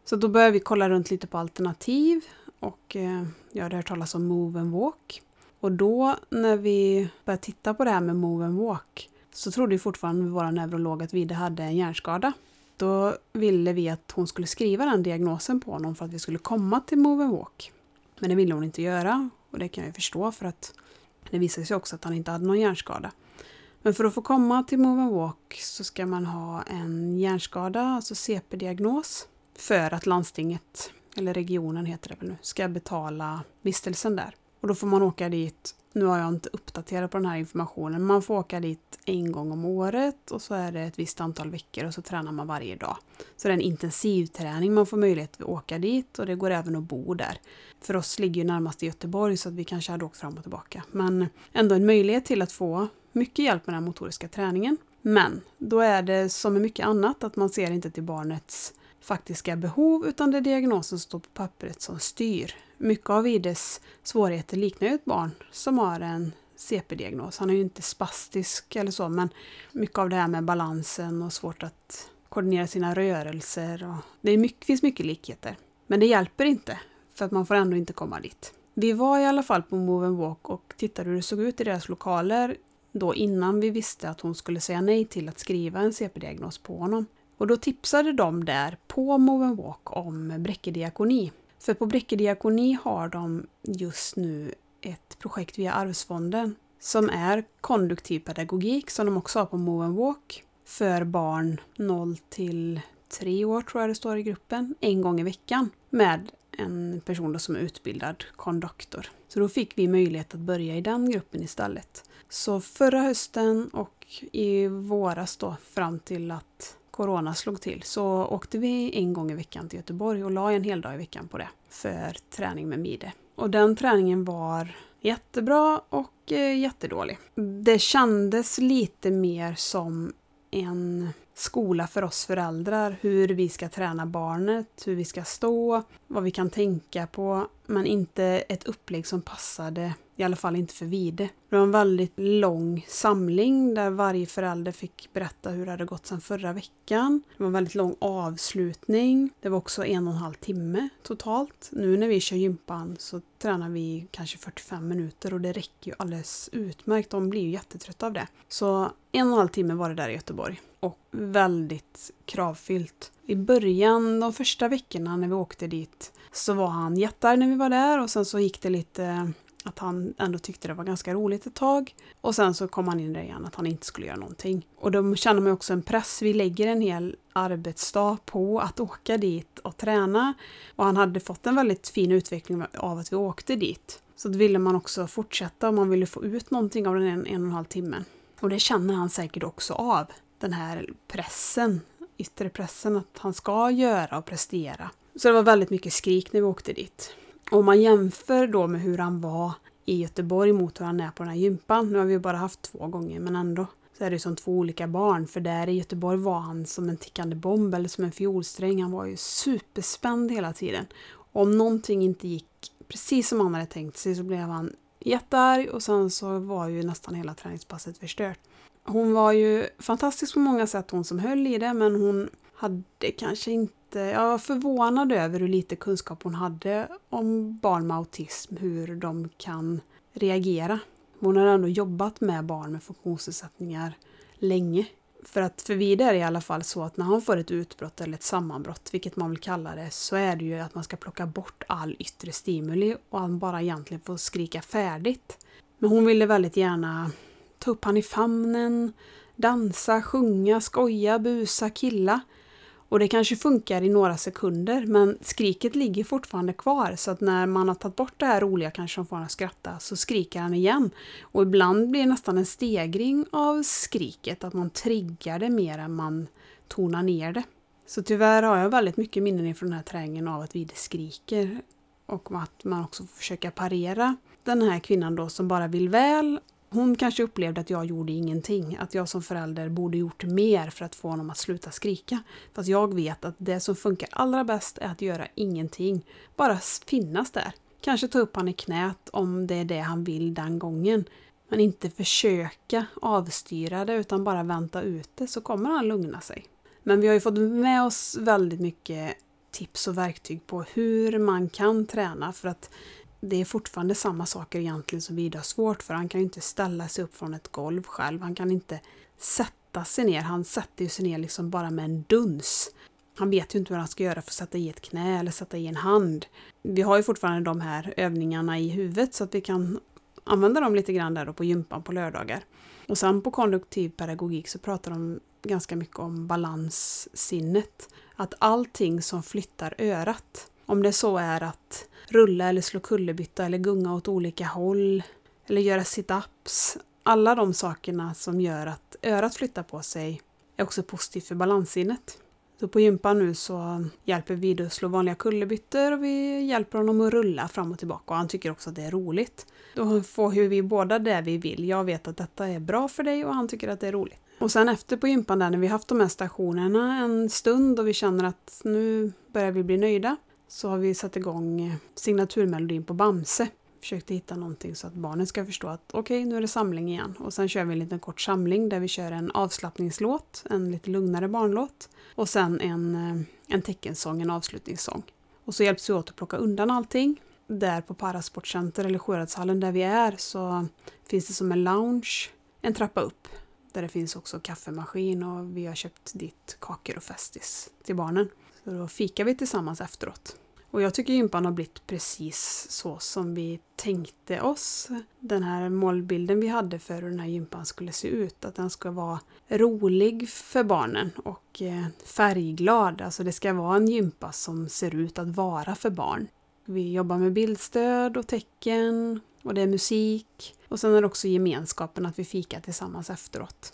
Så då började vi kolla runt lite på alternativ och eh, jag hade hört talas om Move and Walk. Och då när vi började titta på det här med Move and Walk så trodde ju fortfarande vår neurolog att Vide hade en hjärnskada. Då ville vi att hon skulle skriva den diagnosen på honom för att vi skulle komma till Move and Walk. Men det ville hon inte göra och det kan jag förstå för att det visade sig också att han inte hade någon hjärnskada. Men för att få komma till Move and Walk så ska man ha en hjärnskada, alltså CP-diagnos, för att landstinget, eller regionen heter det väl nu, ska betala vistelsen där. Och då får man åka dit, nu har jag inte uppdaterat på den här informationen, man får åka dit en gång om året och så är det ett visst antal veckor och så tränar man varje dag. Så det är en intensivträning, man får möjlighet att åka dit och det går även att bo där. För oss ligger ju närmast i Göteborg så att vi kanske hade åkt fram och tillbaka. Men ändå en möjlighet till att få mycket hjälp med den motoriska träningen. Men då är det som med mycket annat att man ser inte till barnets faktiska behov utan det är diagnosen som står på pappret som styr. Mycket av Ides svårigheter liknar ju ett barn som har en CP-diagnos. Han är ju inte spastisk eller så men mycket av det här med balansen och svårt att koordinera sina rörelser. Och det är mycket, finns mycket likheter. Men det hjälper inte för att man får ändå inte komma dit. Vi var i alla fall på Move and Walk och tittade hur det såg ut i deras lokaler då innan vi visste att hon skulle säga nej till att skriva en CP-diagnos på honom. Och då tipsade de där på Move and Walk om Bräcke diakoni. För på Bräcke diakoni har de just nu ett projekt via Arvsfonden som är konduktiv pedagogik som de också har på Move and Walk för barn 0 till 3 år tror jag det står i gruppen, en gång i veckan med en person som är utbildad konduktor. Så då fick vi möjlighet att börja i den gruppen istället. Så förra hösten och i våras då fram till att Corona slog till så åkte vi en gång i veckan till Göteborg och la en hel dag i veckan på det för träning med mide. Och den träningen var jättebra och eh, jättedålig. Det kändes lite mer som en skola för oss föräldrar, hur vi ska träna barnet, hur vi ska stå, vad vi kan tänka på, men inte ett upplägg som passade i alla fall inte för Vide. Det var en väldigt lång samling där varje förälder fick berätta hur det hade gått sedan förra veckan. Det var en väldigt lång avslutning. Det var också en och en halv timme totalt. Nu när vi kör gympan så tränar vi kanske 45 minuter och det räcker ju alldeles utmärkt. De blir ju jättetrötta av det. Så en och en halv timme var det där i Göteborg. Och väldigt kravfyllt. I början, de första veckorna när vi åkte dit, så var han jättearg när vi var där och sen så gick det lite eh, att han ändå tyckte det var ganska roligt ett tag. Och sen så kom han in där igen att han inte skulle göra någonting. Och då känner man också en press. Vi lägger en hel arbetsdag på att åka dit och träna. Och han hade fått en väldigt fin utveckling av att vi åkte dit. Så då ville man också fortsätta och man ville få ut någonting av den en, en och en halv timmen. Och det känner han säkert också av. Den här pressen, yttre pressen att han ska göra och prestera. Så det var väldigt mycket skrik när vi åkte dit. Om man jämför då med hur han var i Göteborg mot hur han är på den här gympan. Nu har vi bara haft två gånger men ändå. Så är det som två olika barn. För där i Göteborg var han som en tickande bomb eller som en fiolsträng. Han var ju superspänd hela tiden. Och om någonting inte gick precis som han hade tänkt sig så blev han jättearg och sen så var ju nästan hela träningspasset förstört. Hon var ju fantastisk på många sätt hon som höll i det men hon hade kanske inte jag var förvånad över hur lite kunskap hon hade om barn med autism, hur de kan reagera. Hon har ändå jobbat med barn med funktionsnedsättningar länge. För att för vidare är det i alla fall så att när han får ett utbrott eller ett sammanbrott, vilket man vill kalla det, så är det ju att man ska plocka bort all yttre stimuli och han bara egentligen får skrika färdigt. Men hon ville väldigt gärna ta upp han i famnen, dansa, sjunga, skoja, busa, killa. Och det kanske funkar i några sekunder men skriket ligger fortfarande kvar så att när man har tagit bort det här roliga kanske de får honom att skratta så skriker han igen. Och ibland blir det nästan en stegring av skriket, att man triggar det mer än man tonar ner det. Så tyvärr har jag väldigt mycket minnen från den här träningen av att Vide skriker och att man också får försöka parera den här kvinnan då som bara vill väl. Hon kanske upplevde att jag gjorde ingenting, att jag som förälder borde gjort mer för att få honom att sluta skrika. Fast jag vet att det som funkar allra bäst är att göra ingenting. Bara finnas där. Kanske ta upp han i knät om det är det han vill den gången. Men inte försöka avstyra det utan bara vänta ut det så kommer han lugna sig. Men vi har ju fått med oss väldigt mycket tips och verktyg på hur man kan träna för att det är fortfarande samma saker egentligen som Vida har svårt för. Han kan ju inte ställa sig upp från ett golv själv. Han kan inte sätta sig ner. Han sätter ju sig ner liksom bara med en duns. Han vet ju inte vad han ska göra för att sätta i ett knä eller sätta i en hand. Vi har ju fortfarande de här övningarna i huvudet så att vi kan använda dem lite grann där då på gympan på lördagar. Och sen på konduktiv pedagogik så pratar de ganska mycket om balanssinnet. Att allting som flyttar örat, om det så är att rulla eller slå kullerbytta eller gunga åt olika håll eller göra sit-ups. Alla de sakerna som gör att örat flyttar på sig är också positivt för balanssinnet. Så på gympan nu så hjälper vi att slå vanliga kullerbyttor och vi hjälper honom att rulla fram och tillbaka och han tycker också att det är roligt. Då får vi båda det vi vill. Jag vet att detta är bra för dig och han tycker att det är roligt. Och sen efter på gympan där när vi haft de här stationerna en stund och vi känner att nu börjar vi bli nöjda så har vi satt igång eh, signaturmelodin på Bamse. Försökte hitta någonting så att barnen ska förstå att okej, okay, nu är det samling igen. Och sen kör vi en liten kort samling där vi kör en avslappningslåt, en lite lugnare barnlåt. Och sen en, eh, en teckensång, en avslutningssång. Och så hjälps vi åt att plocka undan allting. Där på Parasportcenter eller Sjuhäradshallen där vi är så finns det som en lounge en trappa upp. Där det finns också kaffemaskin och vi har köpt dit kakor och Festis till barnen. Så då fikar vi tillsammans efteråt. Och jag tycker gympan har blivit precis så som vi tänkte oss. Den här målbilden vi hade för hur den här gympan skulle se ut. Att den ska vara rolig för barnen och eh, färgglad. Alltså det ska vara en gympa som ser ut att vara för barn. Vi jobbar med bildstöd och tecken och det är musik. Och sen är det också gemenskapen att vi fikar tillsammans efteråt.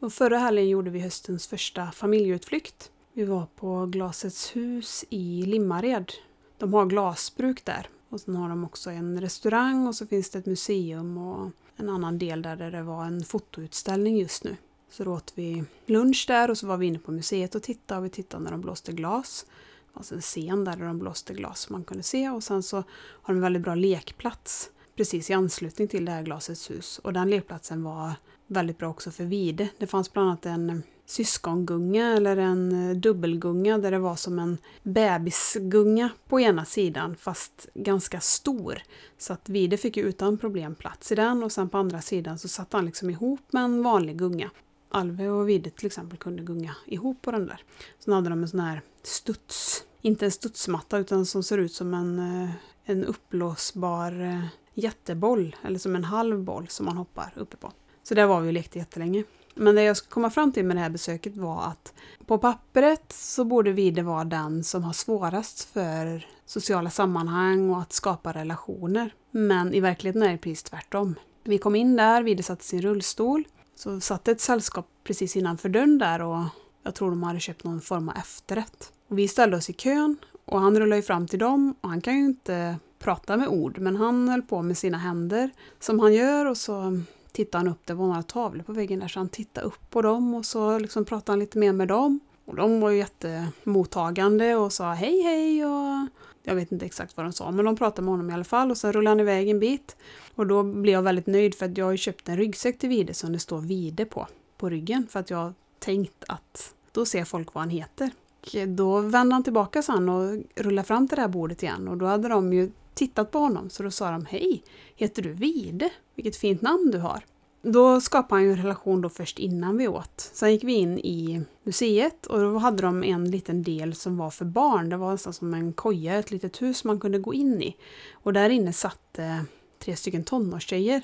Och förra helgen gjorde vi höstens första familjeutflykt. Vi var på Glasets hus i Limmared. De har glasbruk där. Och sen har de också en restaurang och så finns det ett museum och en annan del där det var en fotoutställning just nu. Så då åt vi lunch där och så var vi inne på museet och tittade och vi tittade när de blåste glas. Det fanns en scen där de blåste glas som man kunde se och sen så har de en väldigt bra lekplats precis i anslutning till det här glasets hus. Och den lekplatsen var väldigt bra också för vide. Det fanns bland annat en syskongunga eller en eh, dubbelgunga där det var som en bebisgunga på ena sidan fast ganska stor. Så att Vide fick ju utan problem plats i den och sen på andra sidan så satt han liksom ihop med en vanlig gunga. Alve och Vide till exempel kunde gunga ihop på den där. Sen hade de en sån här studs, inte en studsmatta utan som ser ut som en, eh, en uppblåsbar eh, jätteboll eller som en halv boll som man hoppar uppe på. Så där var vi och lekte jättelänge. Men det jag ska komma fram till med det här besöket var att på pappret så borde Vide vara den som har svårast för sociala sammanhang och att skapa relationer. Men i verkligheten är det precis tvärtom. Vi kom in där, Vide satt i sin rullstol. Så satt ett sällskap precis innanför dörren där och jag tror de hade köpt någon form av efterrätt. Och vi ställde oss i kön och han rullade ju fram till dem och han kan ju inte prata med ord men han höll på med sina händer som han gör och så tittade han upp, det var några tavlor på väggen där, så han tittade upp på dem och så liksom pratade han lite mer med dem. Och de var ju jättemottagande och sa hej hej och jag vet inte exakt vad de sa, men de pratade med honom i alla fall och sen rullade han iväg en bit. Och då blev jag väldigt nöjd för att jag har köpt en ryggsäck till Vide som det står Vide på, på ryggen. För att jag har tänkt att då ser folk vad han heter. Och då vände han tillbaka sen och rullade fram till det här bordet igen och då hade de ju tittat på honom så då sa de Hej, heter du Vide? Vilket fint namn du har. Då skapade han ju en relation då först innan vi åt. Sen gick vi in i museet och då hade de en liten del som var för barn. Det var nästan som en koja, ett litet hus man kunde gå in i. Och där inne satt eh, tre stycken tonårstjejer.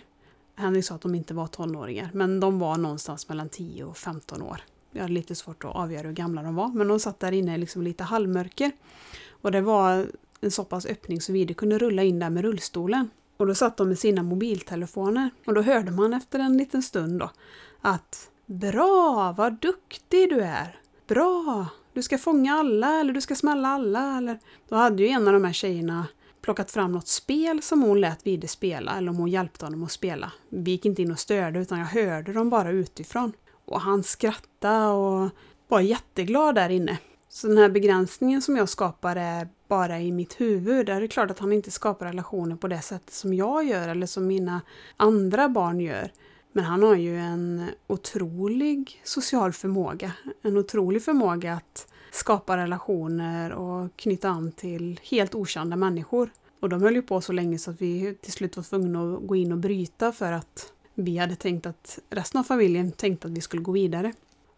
Henrik sa att de inte var tonåringar, men de var någonstans mellan 10 och 15 år. Jag hade lite svårt att avgöra hur gamla de var, men de satt där inne liksom lite halvmörker. Och det var en så pass öppning så Vide kunde rulla in där med rullstolen. Och då satt de med sina mobiltelefoner. Och då hörde man efter en liten stund då att Bra, vad duktig du är! Bra! Du ska fånga alla eller du ska smälla alla. Eller... Då hade ju en av de här tjejerna plockat fram något spel som hon lät Vide spela, eller om hon hjälpte honom att spela. Vi gick inte in och störde utan jag hörde dem bara utifrån. Och han skrattade och var jätteglad där inne. Så den här begränsningen som jag skapar är bara i mitt huvud. Där är det klart att han inte skapar relationer på det sättet som jag gör eller som mina andra barn gör. Men han har ju en otrolig social förmåga. En otrolig förmåga att skapa relationer och knyta an till helt okända människor. Och de höll ju på så länge så att vi till slut var tvungna att gå in och bryta för att vi hade tänkt att resten av familjen tänkte att vi skulle gå vidare.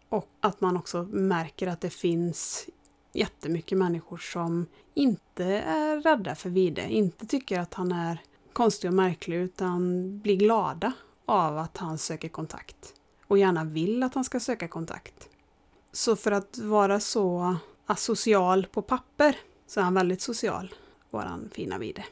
Och att man också märker att det finns jättemycket människor som inte är rädda för Vide, inte tycker att han är konstig och märklig utan blir glada av att han söker kontakt. Och gärna vill att han ska söka kontakt. Så för att vara så asocial på papper så är han väldigt social, våran fina Vide.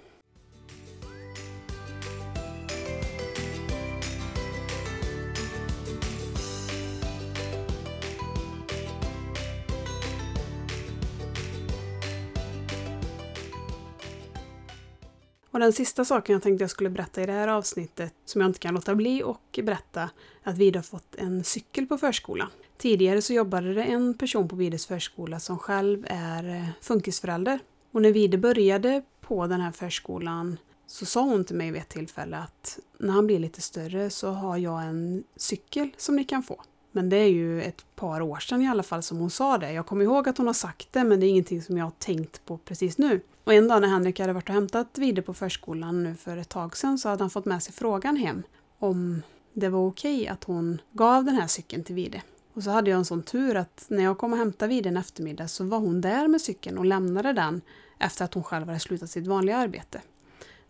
Och den sista saken jag tänkte jag skulle berätta i det här avsnittet, som jag inte kan låta bli och berätta, att Vida har fått en cykel på förskolan. Tidigare så jobbade det en person på Vides förskola som själv är eh, funkisförälder. Och när Vide började på den här förskolan så sa hon till mig vid ett tillfälle att när han blir lite större så har jag en cykel som ni kan få. Men det är ju ett par år sedan i alla fall som hon sa det. Jag kommer ihåg att hon har sagt det men det är ingenting som jag har tänkt på precis nu. Och en dag när Henrik hade varit och hämtat Vide på förskolan nu för ett tag sedan så hade han fått med sig frågan hem om det var okej okay att hon gav den här cykeln till Vide. Och så hade jag en sån tur att när jag kom och hämtade Vide en eftermiddag så var hon där med cykeln och lämnade den efter att hon själv hade slutat sitt vanliga arbete.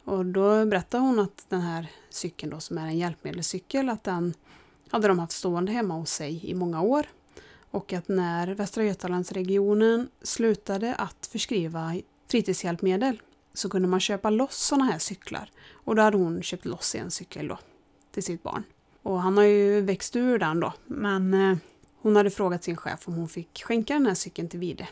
Och då berättade hon att den här cykeln då som är en hjälpmedelscykel, att den hade de haft stående hemma hos sig i många år. Och att när Västra Götalandsregionen slutade att förskriva fritidshjälpmedel så kunde man köpa loss sådana här cyklar. Och då hade hon köpt loss en cykel då till sitt barn. Och han har ju växt ur den då, men eh, hon hade frågat sin chef om hon fick skänka den här cykeln till Vide.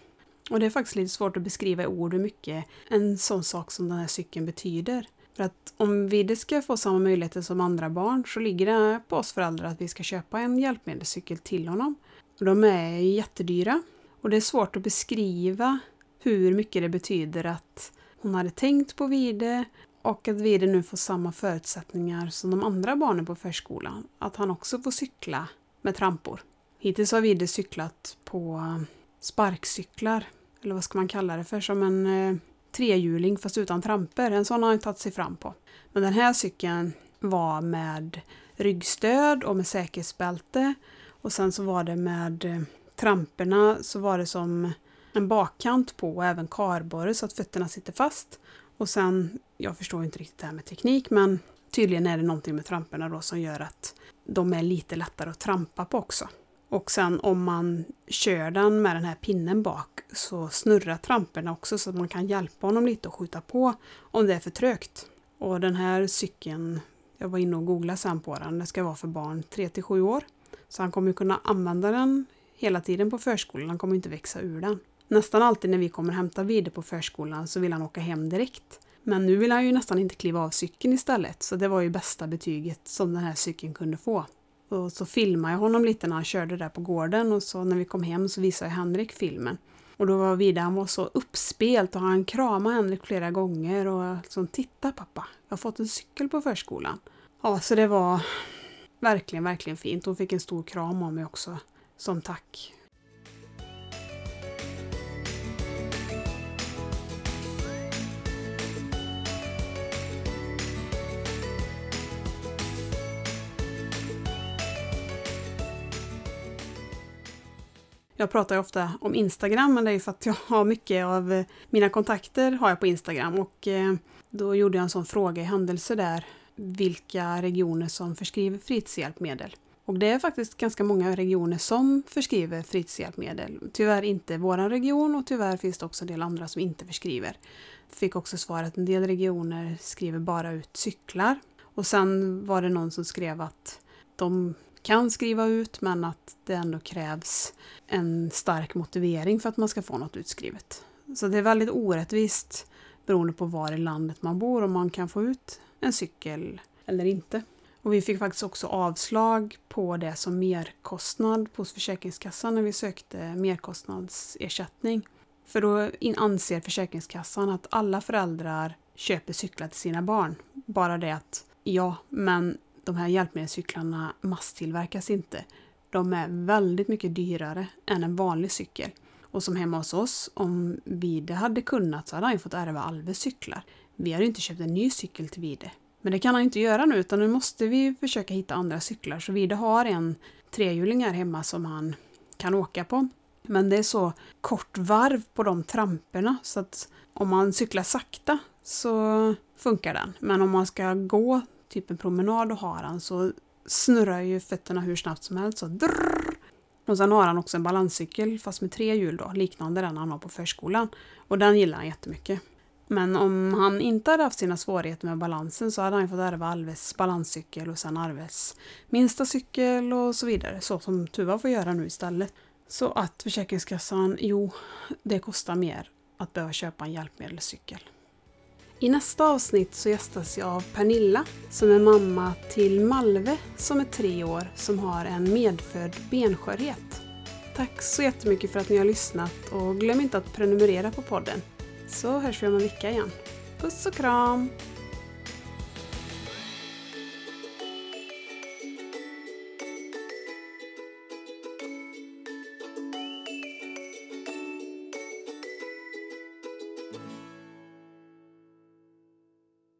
Och det är faktiskt lite svårt att beskriva i ord hur mycket en sån sak som den här cykeln betyder. För att om Vide ska få samma möjligheter som andra barn så ligger det på oss föräldrar att vi ska köpa en hjälpmedelscykel till honom. Och de är jättedyra. Och det är svårt att beskriva hur mycket det betyder att hon hade tänkt på Vide och att Vide nu får samma förutsättningar som de andra barnen på förskolan. Att han också får cykla med trampor. Hittills har Vide cyklat på sparkcyklar, eller vad ska man kalla det för, som en eh, trehjuling fast utan trampor. En sån har han tagit sig fram på. Men den här cykeln var med ryggstöd och med säkerhetsbälte. Och sen så var det med tramperna tramporna så var det som en bakkant på och även kardborre så att fötterna sitter fast. Och sen, jag förstår inte riktigt det här med teknik men tydligen är det någonting med tramporna då som gör att de är lite lättare att trampa på också. Och sen om man kör den med den här pinnen bak så snurrar tramporna också så att man kan hjälpa honom lite och skjuta på om det är för trögt. Och den här cykeln, jag var inne och googlade sen på den, den ska vara för barn 3 till 7 år. Så han kommer kunna använda den hela tiden på förskolan, han kommer inte växa ur den. Nästan alltid när vi kommer hämta Vide på förskolan så vill han åka hem direkt. Men nu vill han ju nästan inte kliva av cykeln istället, så det var ju bästa betyget som den här cykeln kunde få. Och så filmade jag honom lite när han körde där på gården och så när vi kom hem så visade jag Henrik filmen. Och då var Vida, han var så uppspelt och han kramade Henrik flera gånger och liksom Titta pappa, jag har fått en cykel på förskolan. Ja, så det var verkligen, verkligen fint. Hon fick en stor kram av mig också som tack Jag pratar ju ofta om Instagram, men det är ju för att jag har mycket av eh, mina kontakter har jag på Instagram och eh, då gjorde jag en sån fråga i händelse där vilka regioner som förskriver fritidshjälpmedel. Och det är faktiskt ganska många regioner som förskriver fritidshjälpmedel. Tyvärr inte vår region och tyvärr finns det också en del andra som inte förskriver. Fick också svaret att en del regioner skriver bara ut cyklar. Och sen var det någon som skrev att de kan skriva ut men att det ändå krävs en stark motivering för att man ska få något utskrivet. Så det är väldigt orättvist beroende på var i landet man bor om man kan få ut en cykel eller inte. Och vi fick faktiskt också avslag på det som merkostnad hos Försäkringskassan när vi sökte merkostnadsersättning. För då anser Försäkringskassan att alla föräldrar köper cyklar till sina barn. Bara det att ja, men de här hjälpmedelscyklarna masstillverkas inte. De är väldigt mycket dyrare än en vanlig cykel. Och som hemma hos oss, om Vide hade kunnat så hade han ju fått ärva Alves cyklar. Vi hade inte köpt en ny cykel till Vide. Men det kan han inte göra nu utan nu måste vi försöka hitta andra cyklar. Så Vide har en trehjuling här hemma som han kan åka på. Men det är så kort varv på de tramporna så att om man cyklar sakta så funkar den. Men om man ska gå typ en promenad och har han så snurrar ju fötterna hur snabbt som helst. Så drrr. Och sen har han också en balanscykel fast med tre hjul då, liknande den han har på förskolan. Och den gillar han jättemycket. Men om han inte hade haft sina svårigheter med balansen så hade han fått ärva Alves balanscykel och sen Arves minsta cykel och så vidare. Så som Tuva får göra nu istället. Så att Försäkringskassan, jo, det kostar mer att behöva köpa en hjälpmedelscykel. I nästa avsnitt så gästas jag av Pernilla som är mamma till Malve som är tre år som har en medfödd benskörhet. Tack så jättemycket för att ni har lyssnat och glöm inte att prenumerera på podden. Så hörs vi om en vecka igen. Puss och kram!